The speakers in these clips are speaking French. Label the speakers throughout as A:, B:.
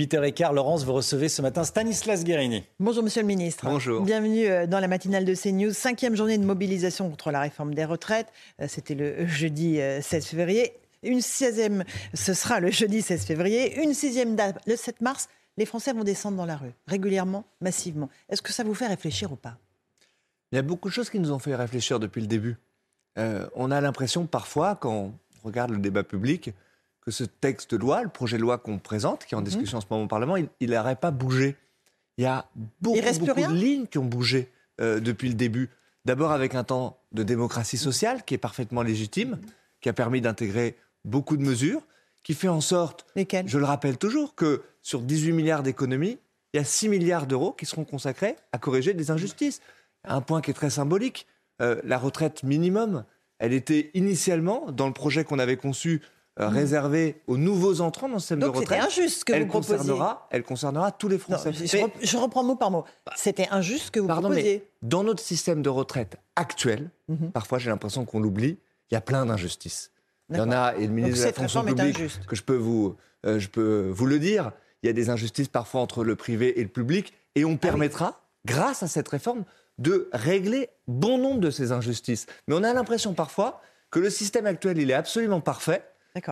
A: 8h15, Laurence, vous recevez ce matin Stanislas Guérini.
B: Bonjour Monsieur le Ministre.
C: Bonjour.
B: Bienvenue euh, dans la matinale de CNews. Cinquième journée de mobilisation contre la réforme des retraites. Euh, C'était le jeudi euh, 16 février. Une sixième, ce sera le jeudi 16 février. Une sixième date, le 7 mars. Les Français vont descendre dans la rue, régulièrement, massivement. Est-ce que ça vous fait réfléchir ou pas?
C: Il y a beaucoup de choses qui nous ont fait réfléchir depuis le début. Euh, on a l'impression parfois, quand on regarde le débat public, que ce texte de loi, le projet de loi qu'on présente, qui est en discussion en ce moment au Parlement, il n'aurait pas bougé. Il y a beaucoup, de lignes qui ont bougé euh, depuis le début. D'abord avec un temps de démocratie sociale qui est parfaitement légitime, qui a permis d'intégrer beaucoup de mesures, qui fait en sorte, je le rappelle toujours, que sur 18 milliards d'économies, il y a 6 milliards d'euros qui seront consacrés à corriger des injustices. Un point qui est très symbolique, euh, la retraite minimum, elle était initialement, dans le projet qu'on avait conçu, euh, réservée aux nouveaux entrants dans le système.
B: Donc
C: de
B: c'était
C: retraite.
B: injuste ce que
C: elle
B: vous proposiez.
C: concernera, elle concernera tous les Français.
B: je, je
C: Mais-
B: rep- je reprends mot par mot. C'était injuste que vous
C: Pardon,
B: proposiez.
C: mais dans notre système de retraite actuel,
B: Mhm.
C: parfois j'ai l'impression qu'on l'oublie, il y a plein d'injustices. Il y en a, et le ministre de la fonction publique,
B: injuste.
C: que je peux, vous, euh, je peux vous le dire, il y a des injustices parfois entre le privé et le public, et
B: Ah
C: on permettra, grâce à cette réforme, de régler bon nombre de ces injustices. Mais on a l'impression parfois que le système actuel, il est absolument parfait.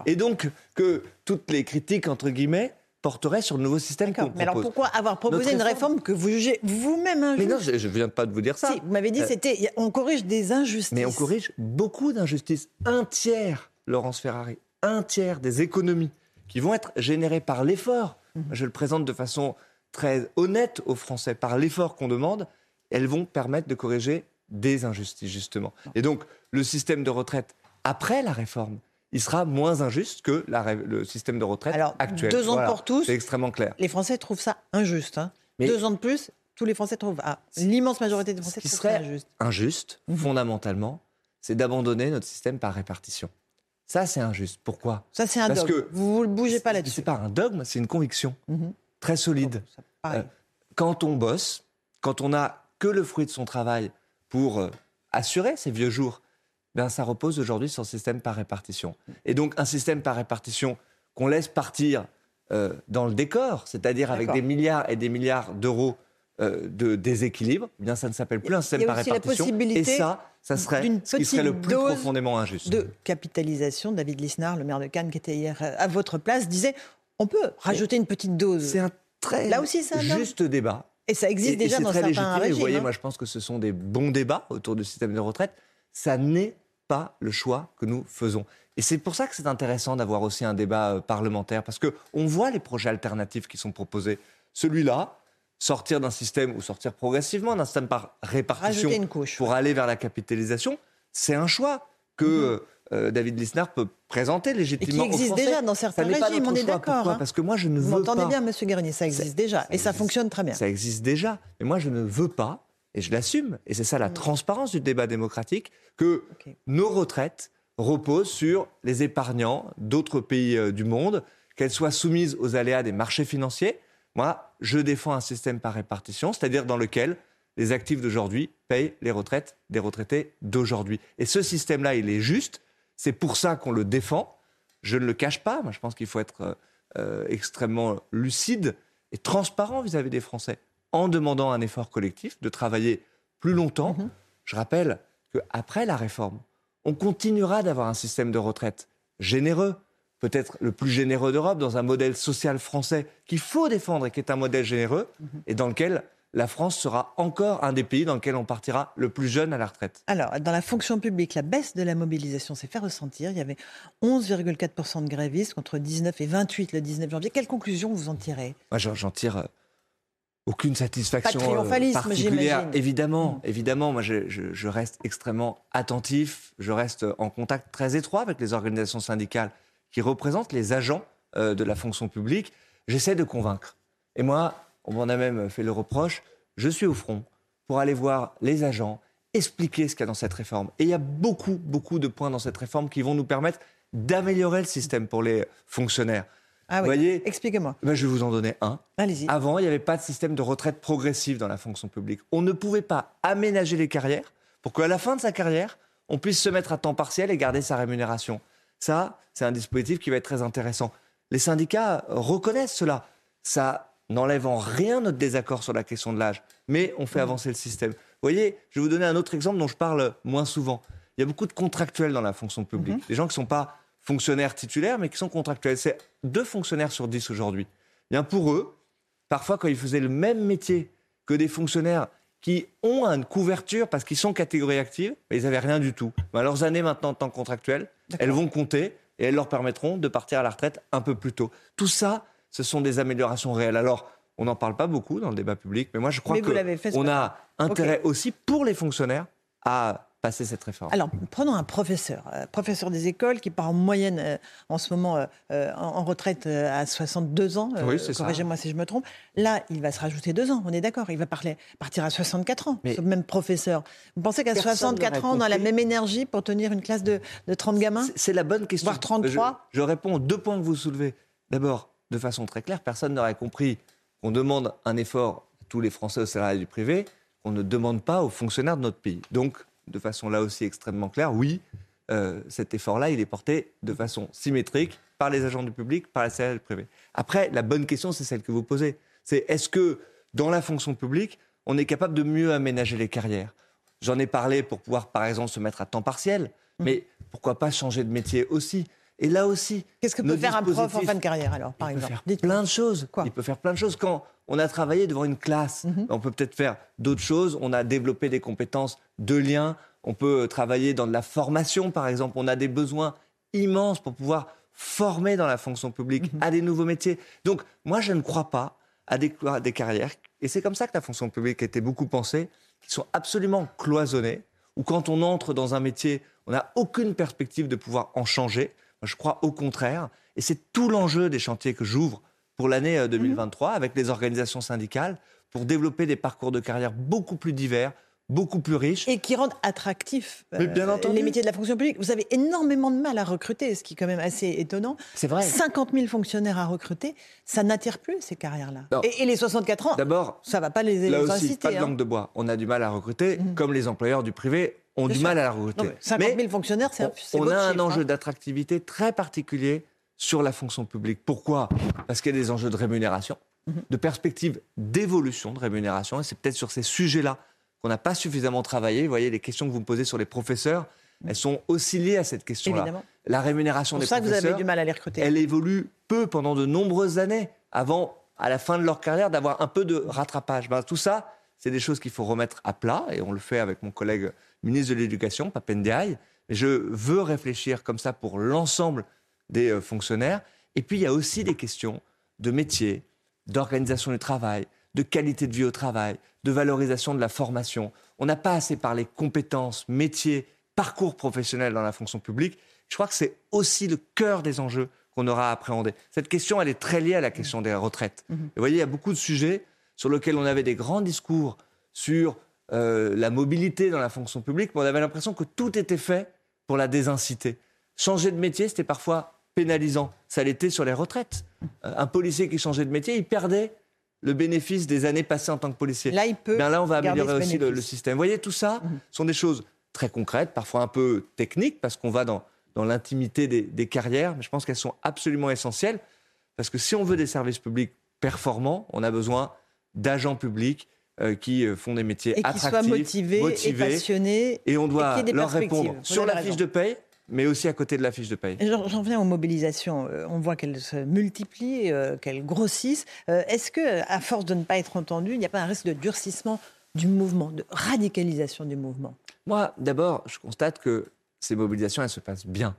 C: Et donc que toutes les critiques, entre guillemets, porteraient sur le nouveau système qu'on
B: D'accord. Mais alors
C: propose.
B: pourquoi avoir proposé
C: Notre
B: une
C: réforme-
B: réforme que vous jugez vous-même
C: Mais
B: injuste
C: non, je ne viens pas de vous dire ça.
B: Si, vous m'avez dit
C: Euh,
B: c'était on corrige des injustices.
C: Mais on corrige beaucoup d'injustices. Un tiers, Laurence Ferrari, un tiers des économies qui vont être générées par l'effort,
B: Mhm.
C: je le présente de façon très honnête aux Français, par l'effort qu'on demande, elles vont permettre de corriger des injustices, justement. Et donc, le système de retraite, après la réforme, il sera moins injuste que la le système de retraite
B: Alors,
C: actuel.
B: deux ans
C: Voilà,
B: pour tous.
C: C'est extrêmement clair.
B: Les Français trouvent ça injuste. hein.
C: Mais-
B: Deux ans de plus, tous les Français trouvent. Ah, l'immense majorité des Français
C: Ce qui
B: trouvent ça
C: serait
B: injuste.
C: injuste,
B: Mhm.
C: fondamentalement, c'est d'abandonner notre système par répartition. Ça, c'est injuste. Pourquoi?
B: Ça, c'est un
C: Parce
B: dogme.
C: que-
B: Vous ne bougez pas là-dessus.
C: C'est pas un dogme, c'est une conviction
B: Mhm.
C: très solide.
B: Pareil.
C: Euh, Quand on bosse, quand on n'a que le fruit de son travail pour euh, assurer ses vieux jours, ben ça repose aujourd'hui sur le système par répartition. Et donc un système par répartition qu'on laisse partir euh, dans le décor, c'est-à-dire avec des milliards et des milliards d'euros euh, de déséquilibre, eh bien ça ne s'appelle plus un système par répartition. Et ça, ça serait ce qui serait le plus profondément injuste.
B: de capitalisation. David Lisnard, le maire de Cannes, qui était hier euh, à votre place, disait on peut rajouter une petite dose.
C: C'est un très
B: Là aussi, c'est un dogme.
C: juste débat.
B: Et ça existe
C: Et- et
B: déjà
C: c'est
B: dans
C: très
B: certains
C: légitime. Et
B: régimes.
C: vous voyez,
B: hein.
C: moi, je pense que ce sont des bons débats autour du système de retraite. Ça n'est pas le choix que nous faisons. Et c'est pour ça que c'est intéressant d'avoir aussi un débat euh, parlementaire, parce que on voit les projets alternatifs qui sont proposés. Celui-là, sortir d'un système ou sortir progressivement d'un système par répartition
B: Rajouter une couche.
C: pour aller vers la capitalisation, c'est un choix que euh, David Lisnard peut présenter
B: Mhm. Et
C: légitimement
B: qui existe déjà dans certains régimes, on est d'accord. Hein.
C: Parce que moi, je ne
B: Vous
C: veux
B: m'entendez
C: pas
B: bien, Monsieur Guérini, ça existe déjà.
C: ça
B: et ça fonctionne très bien.
C: ça existe déjà. Mais moi, je ne veux pas, et je l'assume, et c'est ça la transparence du débat démocratique, que nos retraites reposent sur les épargnants d'autres pays euh, du monde, qu'elles soient soumises aux aléas des marchés financiers. Moi, je défends un système par répartition, c'est-à-dire dans lequel les actifs d'aujourd'hui payent les retraites des retraités d'aujourd'hui. Et ce système-là, il est juste. C'est pour ça qu'on le défend. Je ne le cache pas. Moi, je pense qu'il faut être euh, euh, extrêmement lucide et transparent vis-à-vis des Français en demandant un effort collectif de travailler plus longtemps.
B: Mhm.
C: Je rappelle qu'après la réforme, on continuera d'avoir un système de retraite généreux, peut-être le plus généreux d'Europe, dans un modèle social français qu'il faut défendre et qui est un modèle généreux,
B: Mhm.
C: et dans lequel la France sera encore un des pays dans lequel on partira le plus jeune à la retraite.
B: Alors, dans la fonction publique, la baisse de la mobilisation s'est fait ressentir. Il y avait 11,4% de grévistes contre 19 et 28 le 19 janvier. Quelle conclusion vous en tirez?
C: Moi, j'en j'en tire euh, aucune satisfaction euh, particulière. Évidemment,
B: Mm.
C: évidemment, moi, je, je- je reste extrêmement attentif. Je reste en contact très étroit avec les organisations syndicales qui représentent les agents euh, de la fonction publique, j'essaie de convaincre. Et moi, on m'en a même fait le reproche, je suis au front pour aller voir les agents, expliquer ce qu'il y a dans cette réforme. Et il y a beaucoup, beaucoup de points dans cette réforme qui vont nous permettre d'améliorer le système pour les fonctionnaires.
B: Ah oui.
C: Voyez,
B: Expliquez-moi.
C: ben, je vais vous en donner un.
B: Allez-y.
C: Avant, il n'y avait pas de système de retraite progressive dans la fonction publique. On ne pouvait pas aménager les carrières pour qu'à la fin de sa carrière, on puisse se mettre à temps partiel et garder sa rémunération. Ça, c'est un dispositif qui va être très intéressant. Les syndicats reconnaissent cela. Ça n'enlève en rien notre désaccord sur la question de l'âge, mais on fait avancer le système. Vous voyez, je vais vous donner un autre exemple dont je parle moins souvent. Il y a beaucoup de contractuels dans la fonction publique. Des gens qui ne sont pas fonctionnaires titulaires, mais qui sont contractuels. C'est deux fonctionnaires sur dix aujourd'hui. Bien pour eux, parfois quand ils faisaient le même métier que des fonctionnaires qui ont une couverture parce qu'ils sont catégorie active, mais ils n'avaient rien du tout. Ben, leurs années maintenant en tant que contractuels, elles vont compter et elles leur permettront de partir à la retraite un peu plus tôt. Tout ça, ce sont des améliorations réelles. Alors, on n'en parle pas beaucoup dans le débat public, mais moi je crois qu'on a intérêt aussi pour les fonctionnaires à passer cette réforme.
B: Alors, prenons un professeur, euh, professeur des écoles qui part en moyenne euh, en ce moment euh, en, en retraite euh, à 62 ans. euh,
C: Oui, c'est ça.
B: Corrigez-moi si je me trompe. Là, il va se rajouter deux ans, on est d'accord. Il va parler, partir à 64 ans,
C: Mais-
B: ce même professeur. Vous pensez qu'à
C: Personne
B: 64 ans, on a la même énergie pour tenir une classe de, de 30 gamins
C: C'est- C'est la bonne question.
B: Voire 33.
C: Je, je réponds aux deux points que vous soulevez. D'abord, de façon très claire, personne n'aurait compris qu'on demande un effort à tous les Français au salarié du privé, qu'on ne demande pas aux fonctionnaires de notre pays. Donc, de façon là aussi extrêmement claire, oui, euh, cet effort-là, il est porté de façon symétrique par les agents du public, par les salariés du privé. Après, la bonne question, c'est celle que vous posez. C'est est-ce que dans la fonction publique, on est capable de mieux aménager les carrières? J'en ai parlé pour pouvoir, par exemple, se mettre à temps partiel, mais pourquoi pas changer de métier aussi? Et là aussi,
B: Qu'est-ce que peut faire un prof en fin de carrière, alors, par
C: il peut
B: exemple
C: faire
B: Dites-moi.
C: plein de choses.
B: Quoi
C: il peut faire plein de choses. Quand on a travaillé devant une classe,
B: Mhm.
C: on peut peut-être faire d'autres choses. On a développé des compétences de lien. On peut travailler dans de la formation, par exemple. On a des besoins immenses pour pouvoir former dans la fonction publique
B: Mhm.
C: à des nouveaux métiers. Donc, moi, je ne crois pas à des, à des carrières. Et c'est comme ça que la fonction publique a été beaucoup pensée, qui sont absolument cloisonnées, où quand on entre dans un métier, on n'a aucune perspective de pouvoir en changer. Je crois au contraire. Et c'est tout l'enjeu des chantiers que j'ouvre pour l'année euh, 2023 avec les organisations syndicales pour développer des parcours de carrière beaucoup plus divers, beaucoup plus riches.
B: Et qui rendent attractifs euh,
C: Mais bien entendu.
B: les métiers de la fonction publique. Vous avez énormément de mal à recruter, ce qui est quand même assez étonnant.
C: C'est vrai.
B: 50 000 fonctionnaires à recruter, ça n'attire plus ces carrières-là. Et, et les 64 ans,
C: D'abord,
B: ça va pas les, les
C: là aussi,
B: inciter.
C: pas de
B: hein.
C: langue de bois. On a du mal à recruter, comme les employeurs du privé ont
B: Bien
C: du
B: sûr.
C: mal à la
B: Non,
C: recruter.
B: mais 50 000 fonctionnaires, c'est
C: on, on a un
B: chiffre,
C: enjeu
B: hein.
C: d'attractivité très particulier sur la fonction publique. Pourquoi? Parce qu'il y a des enjeux de rémunération,
B: Mhm.
C: de perspectives d'évolution de rémunération. Et c'est peut-être sur ces sujets-là qu'on n'a pas suffisamment travaillé. Vous voyez, les questions que vous me posez sur les professeurs, elles sont aussi liées à cette question-là. La rémunération
B: C'est
C: des
B: pour ça que vous avez du mal à les recruter.
C: elle évolue peu pendant de nombreuses années avant, à la fin de leur carrière, d'avoir un peu de rattrapage. Ben, tout ça, c'est des choses qu'il faut remettre à plat et on le fait avec mon collègue ministre de l'Éducation, Papendiaï. Mais je veux réfléchir comme ça pour l'ensemble des euh, fonctionnaires. Et puis, il y a aussi des questions de métier, d'organisation du travail, de qualité de vie au travail, de valorisation de la formation. On n'a pas assez parlé compétences, métiers, parcours professionnel dans la fonction publique. Je crois que c'est aussi le cœur des enjeux qu'on aura à appréhender. Cette question, elle est très liée à la question des retraites. Et vous voyez, il y a beaucoup de sujets sur lesquels on avait des grands discours sur euh, la mobilité dans la fonction publique, mais on avait l'impression que tout était fait pour la désinciter. Changer de métier, c'était parfois pénalisant. Ça l'était sur les retraites. Euh, Un policier qui changeait de métier, il perdait le bénéfice des années passées en tant que policier.
B: Là, il peut
C: Ben là, on va améliorer aussi le, système. Vous voyez, tout ça sont des choses très concrètes, parfois un peu techniques, parce qu'on va dans, dans l'intimité des, des carrières, mais je pense qu'elles sont absolument essentielles, parce que si on veut des services publics performants, on a besoin d'agents publics euh, qui euh, font des métiers
B: Et
C: attractifs,
B: soient motivés, et passionnés.
C: et on doit
B: des
C: leur répondre sur la
B: raison.
C: fiche de paye, mais aussi à côté de la fiche de paye.
B: Et J'en viens aux mobilisations. Euh, On voit qu'elles se multiplient, qu'elles grossissent. Est-ce que, à force de ne pas être entendues, il n'y a pas un risque de durcissement du mouvement, de radicalisation du mouvement?
C: Moi, d'abord, je constate que ces mobilisations, elles se passent bien.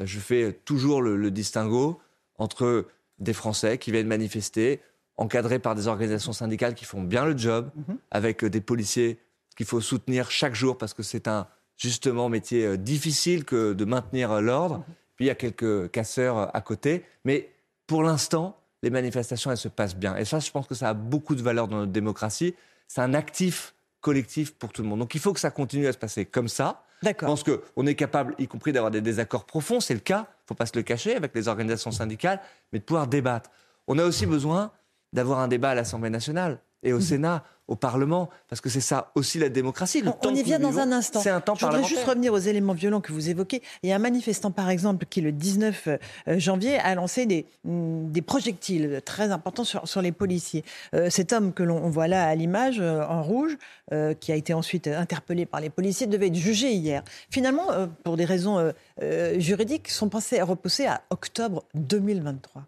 C: Je fais toujours le, le distinguo entre des Français qui viennent manifester, encadrés par des organisations syndicales qui font bien le job, avec euh, des policiers qu'il faut soutenir chaque jour parce que c'est un justement métier euh, difficile que de maintenir euh, l'ordre. Puis il y a quelques casseurs à côté, mais pour l'instant, les manifestations, elles se passent bien. Et ça, je pense que ça a beaucoup de valeur dans notre démocratie. C'est un actif collectif pour tout le monde. Donc il faut que ça continue à se passer comme ça. Je pense qu'on est capable, y compris d'avoir des désaccords profonds, c'est le cas, il ne faut pas se le cacher, avec les organisations syndicales, mais de pouvoir débattre. On a aussi besoin d'avoir un débat à l'Assemblée nationale et au Sénat, au Parlement, parce que c'est ça aussi la démocratie. Le
B: On,
C: temps
B: on y vient dans un instant.
C: C'est un temps
B: Je voudrais juste revenir aux éléments violents que vous évoquez. Il y a un manifestant, par exemple, qui le 19 euh, janvier a lancé des, mm, des projectiles très importants sur, sur les policiers. Euh, cet homme que l'on on voit là à l'image, euh, en rouge, euh, qui a été ensuite interpellé par les policiers, devait être jugé hier. Finalement, euh, pour des raisons euh, euh, juridiques, son procès est repoussé à octobre 2023.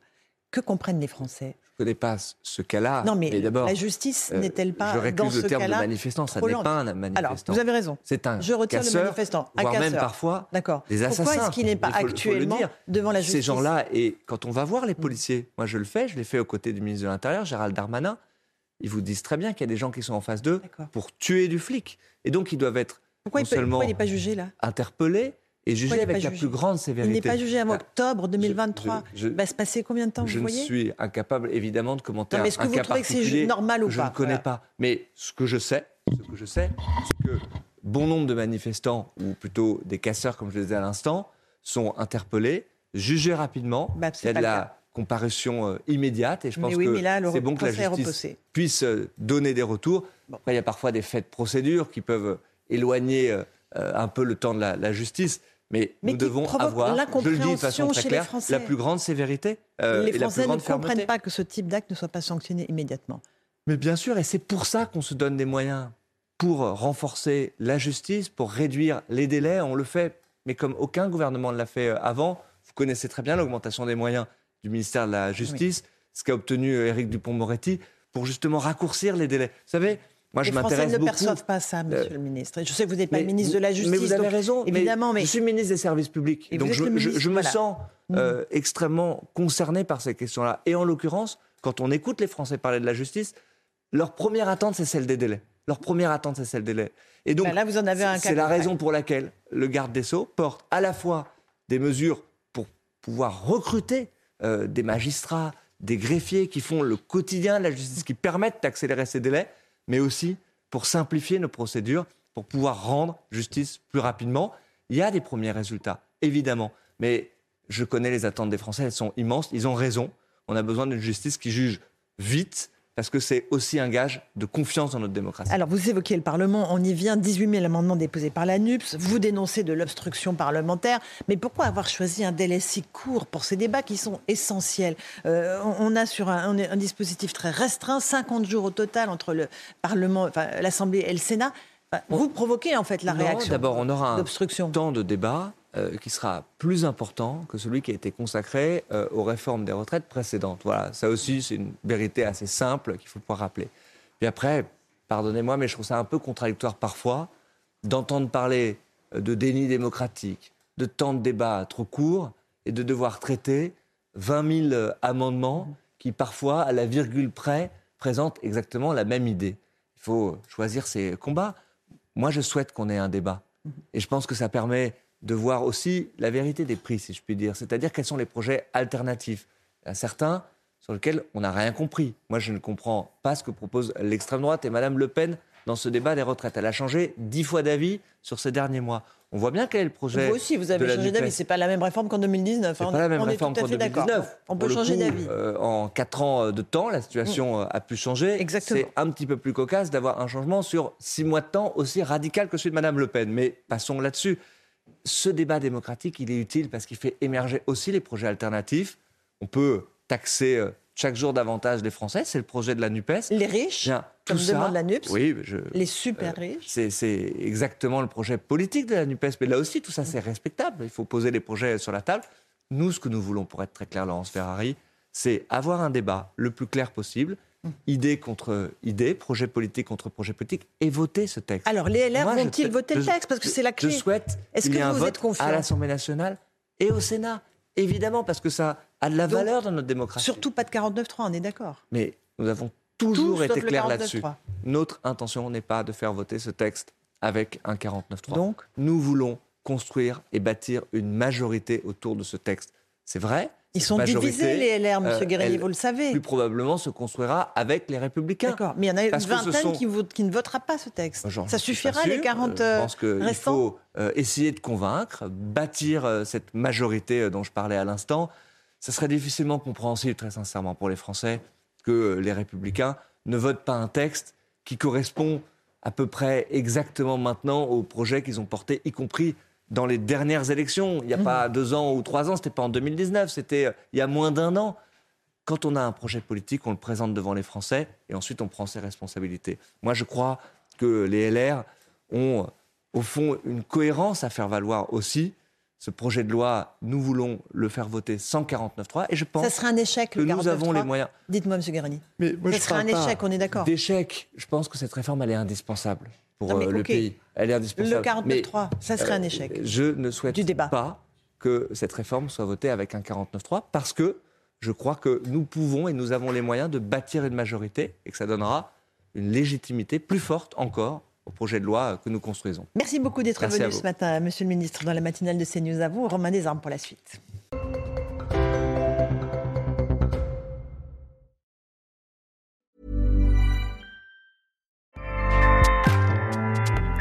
B: Que comprennent les Français?
C: Connais pas ce cas-là.
B: Non, mais,
C: d'abord,
B: la justice
C: euh,
B: n'est-elle pas
C: je
B: dans
C: récuse
B: ce
C: le terme de manifestant. Ça n'est pas un manifestant.
B: Alors, vous avez raison.
C: C'est un
B: Je retire le manifestant, un
C: voire même parfois
B: D'accord.
C: des assassins.
B: Pourquoi est-ce qu'il n'est pas
C: faut le- faut le
B: actuellement devant la justice
C: Ces gens-là, et quand on va voir les policiers, moi je le fais, je l'ai fait aux côtés du ministre de l'Intérieur, Gérald Darmanin, ils vous disent très bien qu'il y a des gens qui sont en face d'eux pour tuer du flic. Et donc ils doivent être
B: Pourquoi
C: non
B: il peut-
C: seulement
B: pourquoi il n'est pas jugé là?
C: interpellés et
B: il n'est
C: avec la
B: jugé
C: plus grande
B: Il
C: sévérité.
B: n'est pas jugé avant octobre 2023.
C: je- je-
B: il va se passer combien de temps,
C: je
B: vous
C: ne
B: voyez
C: suis incapable, évidemment, de commenter
B: Non, mais est-ce que vous trouvez que c'est normal ou
C: je
B: pas
C: ne connais
B: Voilà.
C: pas. Mais ce que je sais, ce que je sais, c'est que bon nombre de manifestants, ou plutôt des casseurs, comme je le disais à l'instant, sont interpellés, jugés rapidement.
B: Bah,
C: Il
B: c'est
C: y a de la comparution euh, immédiate, et je pense
B: oui,
C: que c'est bon que la justice puisse euh, donner des retours.
B: Bon.
C: Après, il y a parfois des faits de procédure qui peuvent éloigner euh, euh, un peu le temps de la, la justice. Mais,
B: Mais
C: nous devons avoir, je le dis de façon très claire, la plus grande sévérité euh,
B: Les
C: et la plus
B: Français ne
C: fermeté.
B: comprennent pas que ce type d'acte ne soit pas sanctionné immédiatement.
C: Mais bien sûr, et c'est pour ça qu'on se donne des moyens pour renforcer la justice, pour réduire les délais. On le fait, mais comme aucun gouvernement ne l'a fait euh, avant. Vous connaissez très bien l'augmentation des moyens du ministère de la Justice, ce qu'a obtenu euh, Éric Dupont-Moretti pour justement raccourcir les délais. Vous savez, moi je
B: les Français ne
C: beaucoup.
B: perçoivent pas ça, monsieur
C: Euh,
B: le ministre. Je sais que vous n'êtes pas
C: Mais
B: le ministre de la Justice.
C: Mais vous avez
B: donc,
C: raison.
B: Évidemment, mais,
C: je suis ministre des Services publics. Donc je, me sens euh, extrêmement concerné par ces questions-là. Et en l'occurrence, quand on écoute les Français parler de la justice, leur première attente, c'est celle des délais. Leur première attente, c'est celle des délais. Et donc,
B: Bah là, vous en avez un
C: c'est la raison pour laquelle le garde des Sceaux porte à la fois des mesures pour pouvoir recruter euh, des magistrats, des greffiers qui font le quotidien de la justice, qui permettent d'accélérer ces délais, mais aussi pour simplifier nos procédures, pour pouvoir rendre justice plus rapidement. Il y a des premiers résultats, évidemment, mais je connais les attentes des Français, elles sont immenses, ils ont raison. On a besoin d'une justice qui juge vite, parce que c'est aussi un gage de confiance dans notre démocratie.
B: Alors, vous évoquez le Parlement, on y vient, 18 000 amendements déposés par la NUPS, vous dénoncez de l'obstruction parlementaire, mais pourquoi avoir choisi un délai si court pour ces débats qui sont essentiels? Euh, on- a sur un, on est- un dispositif très restreint, 50 jours au total entre le Parlement, enfin, l'Assemblée et le Sénat. Enfin, vous provoquez en fait la
C: Non,
B: réaction
C: D'abord, on aura un temps de débat euh, qui sera plus important que celui qui a été consacré euh, aux réformes des retraites précédentes. Voilà, ça aussi, c'est une vérité assez simple qu'il faut pouvoir rappeler. Puis après, pardonnez-moi, mais je trouve ça un peu contradictoire parfois d'entendre parler euh, de déni démocratique, de temps de débat trop court et de devoir traiter 20 000 euh, amendements qui parfois, à la virgule près, présentent exactement la même idée. Il faut choisir ses combats. Moi, je souhaite qu'on ait un débat. Et je pense que ça permet de voir aussi la vérité des prix, si je puis dire. C'est-à-dire quels sont les projets alternatifs. Il y a certains sur lesquels on n'a rien compris. Moi, je ne comprends pas ce que propose l'extrême droite et Madame Le Pen dans ce débat des retraites. Elle a changé dix fois d'avis sur ces derniers mois. On voit bien quel est le projet.
B: Vous aussi, vous avez changé d'avis. C'est pas la même réforme qu'en 2019.
C: C'est
B: hein.
C: pas la même
B: on
C: réforme qu'en
B: à fait d'accord.
C: 2019.
B: On peut changer d'avis.
C: euh, en quatre ans de temps, la situation euh, a pu changer.
B: Exactement.
C: C'est un petit peu plus cocasse d'avoir un changement sur six mois de temps aussi radical que celui de Madame Le Pen. Mais passons là-dessus. Ce débat démocratique, il est utile parce qu'il fait émerger aussi les projets alternatifs. On peut taxer euh, chaque jour davantage les Français. C'est le projet de la Nupes.
B: Les riches,
C: Bien,
B: comme
C: tout ça-
B: demande la NUPS,
C: Oui, je,
B: les super
C: euh,
B: riches.
C: c'est exactement le projet politique de la NUPES. Mais là aussi, tout ça, c'est respectable. Il faut poser les projets sur la table. Nous, ce que nous voulons, pour être très clair, Laurence Ferrari, c'est avoir un débat le plus clair possible, idée contre idée, projet politique contre projet politique, et voter ce texte.
B: Alors, les LR
C: je
B: vont-ils
C: te-
B: voter le
C: je-
B: texte? Parce que c'est la
C: Je
B: clé.
C: souhaite
B: Est-ce
C: qu'il y
B: que
C: ait un
B: vous
C: vote à l'Assemblée nationale et au Sénat. Évidemment, parce que ça a de la
B: Donc,
C: valeur dans notre démocratie.
B: Surtout pas de 49-3, on est d'accord?
C: Mais nous avons toujours été clairs là-dessus.
B: 49.3.
C: Notre intention n'est pas de faire voter ce texte avec un 49.3.
B: Donc?
C: Nous voulons construire et bâtir une majorité autour de ce texte. C'est vrai,
B: Ils sont
C: majorité,
B: divisés, les LR, M.
C: euh, elle,
B: vous le savez.
C: Plus probablement se construira avec les Républicains.
B: D'accord, mais il y en a une vingtaine
C: sont-
B: qui, vote- qui ne votera pas ce texte. Ça suffira, les
C: sûr.
B: 40
C: Euh,
B: euh,
C: Je pense qu'il faut euh, essayer de convaincre, bâtir euh, cette majorité euh, dont je parlais à l'instant. Ça serait difficilement compréhensible, très sincèrement, pour les Français, que euh, les Républicains ne votent pas un texte qui correspond à peu près exactement maintenant au projet qu'ils ont porté, y compris dans les dernières élections. Il n'y a pas deux ans ou trois ans, c'était pas en 2019, c'était euh, il y a moins d'un an. Quand on a un projet politique, on le présente devant les Français et ensuite on prend ses responsabilités. Moi, je crois que les LR ont, au fond, une cohérence à faire valoir aussi. Ce projet de loi, nous voulons le faire voter sans 49.3 et je pense
B: Ça serait un échec,
C: que
B: le
C: nous avons
B: 49.3.
C: les moyens.
B: Dites-moi, M. Guérini.
C: Mais moi,
B: Ça
C: je
B: serait un échec, on est d'accord.
C: D'échec, je pense que cette réforme, elle est indispensable pour
B: Non, mais
C: euh, le pays. Elle est indispensable.
B: Le 49.3,
C: Mais,
B: ça serait un
C: euh,
B: échec.
C: Je ne souhaite
B: Du débat.
C: pas que cette réforme soit votée avec un 49.3 parce que je crois que nous pouvons et nous avons les moyens de bâtir une majorité et que ça donnera une légitimité plus forte encore au projet de loi que nous construisons.
B: Merci beaucoup d'être venu ce matin, Monsieur le Ministre, dans la matinale de CNews. À vous, Romain Desarmes pour la suite.